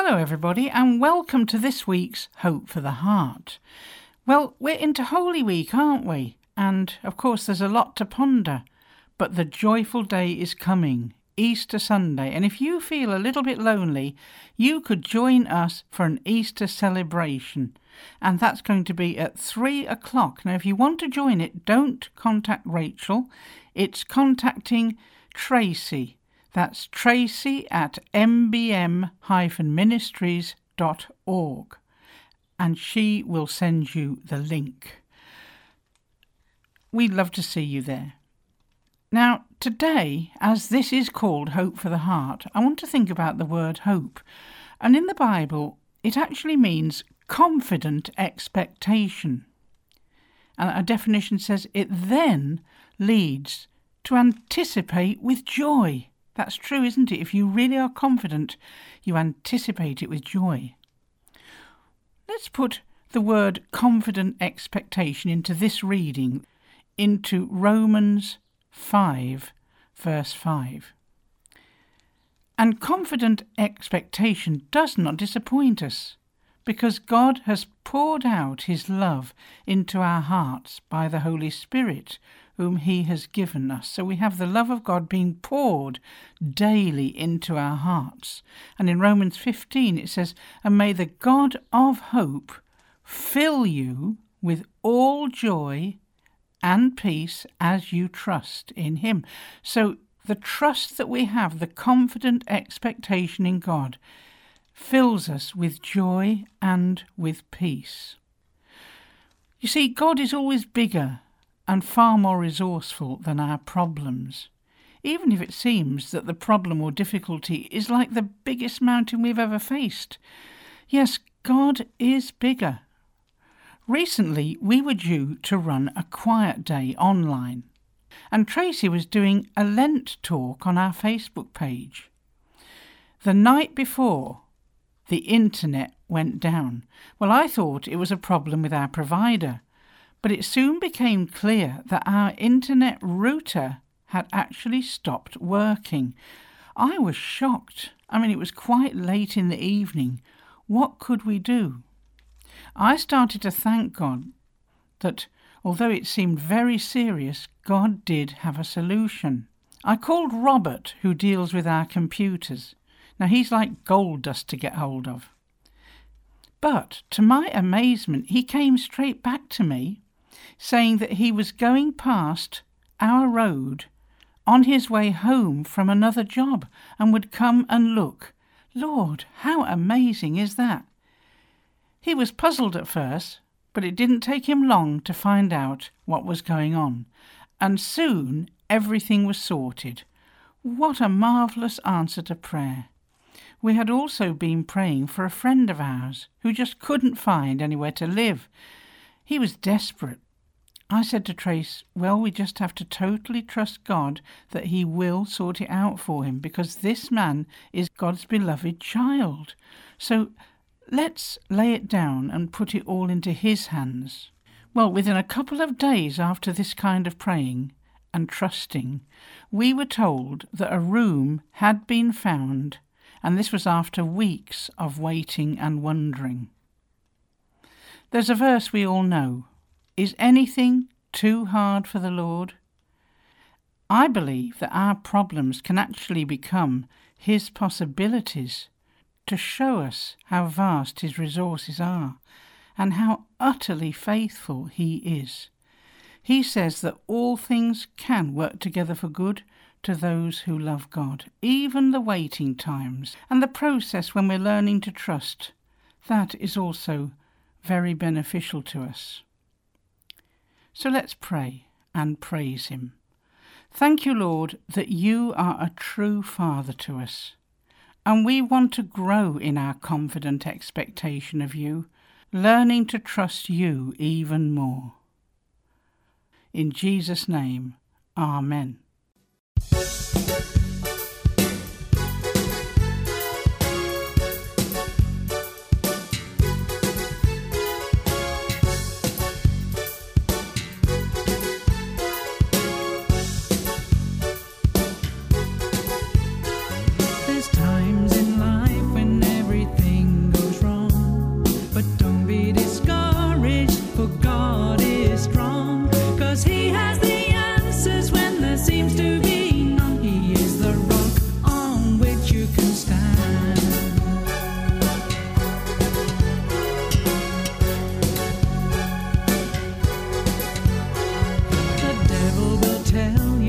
Hello, everybody, and welcome to this week's Hope for the Heart. Well, we're into Holy Week, aren't we? And of course, there's a lot to ponder. But the joyful day is coming, Easter Sunday, and if you feel a little bit lonely, you could join us for an Easter celebration. And that's going to be at three o'clock. Now, if you want to join it, don't contact Rachel. It's contacting Tracy. That's Tracy at mbm-ministries.org. And she will send you the link. We'd love to see you there. Now, today, as this is called Hope for the Heart, I want to think about the word hope. And in the Bible, it actually means confident expectation. And a definition says it then leads to anticipate with joy. That's true, isn't it? If you really are confident, you anticipate it with joy. Let's put the word confident expectation into this reading, into Romans 5, verse 5. And confident expectation does not disappoint us, because God has poured out his love into our hearts by the Holy Spirit, whom he has given us. So we have the love of God being poured daily into our hearts. And in Romans 15 it says, And may the God of hope fill you with all joy and peace as you trust in Him. So, the trust that we have, the confident expectation in God, fills us with joy and with peace. You see, God is always bigger and far more resourceful than our problems. Even if it seems that the problem or difficulty is like the biggest mountain we've ever faced. Yes, God is bigger Recently, we were due to run a quiet day online, and Tracy was doing a Lent talk on our Facebook page. The night before, the internet went down. Well, I thought it was a problem with our provider, but it soon became clear that our internet router had actually stopped working. I was shocked. I mean, it was quite late in the evening. What could we do? I started to thank God that although it seemed very serious, God did have a solution. I called Robert, who deals with our computers. Now, he's like gold dust to get hold of. But to my amazement, he came straight back to me, saying that he was going past our road on his way home from another job and would come and look. Lord, how amazing is that? He was puzzled at first, but it didn't take him long to find out what was going on, and soon everything was sorted. What a marvellous answer to prayer! We had also been praying for a friend of ours who just couldn't find anywhere to live. He was desperate. I said to Trace, Well, we just have to totally trust God that He will sort it out for him because this man is God's beloved child. So Let's lay it down and put it all into His hands. Well, within a couple of days after this kind of praying and trusting, we were told that a room had been found, and this was after weeks of waiting and wondering. There's a verse we all know Is anything too hard for the Lord? I believe that our problems can actually become His possibilities to show us how vast his resources are and how utterly faithful he is. He says that all things can work together for good to those who love God, even the waiting times and the process when we're learning to trust. That is also very beneficial to us. So let's pray and praise Him. Thank you, Lord, that you are a true Father to us and we want to grow in our confident expectation of you, learning to trust you even more. In Jesus' name, Amen. tell you.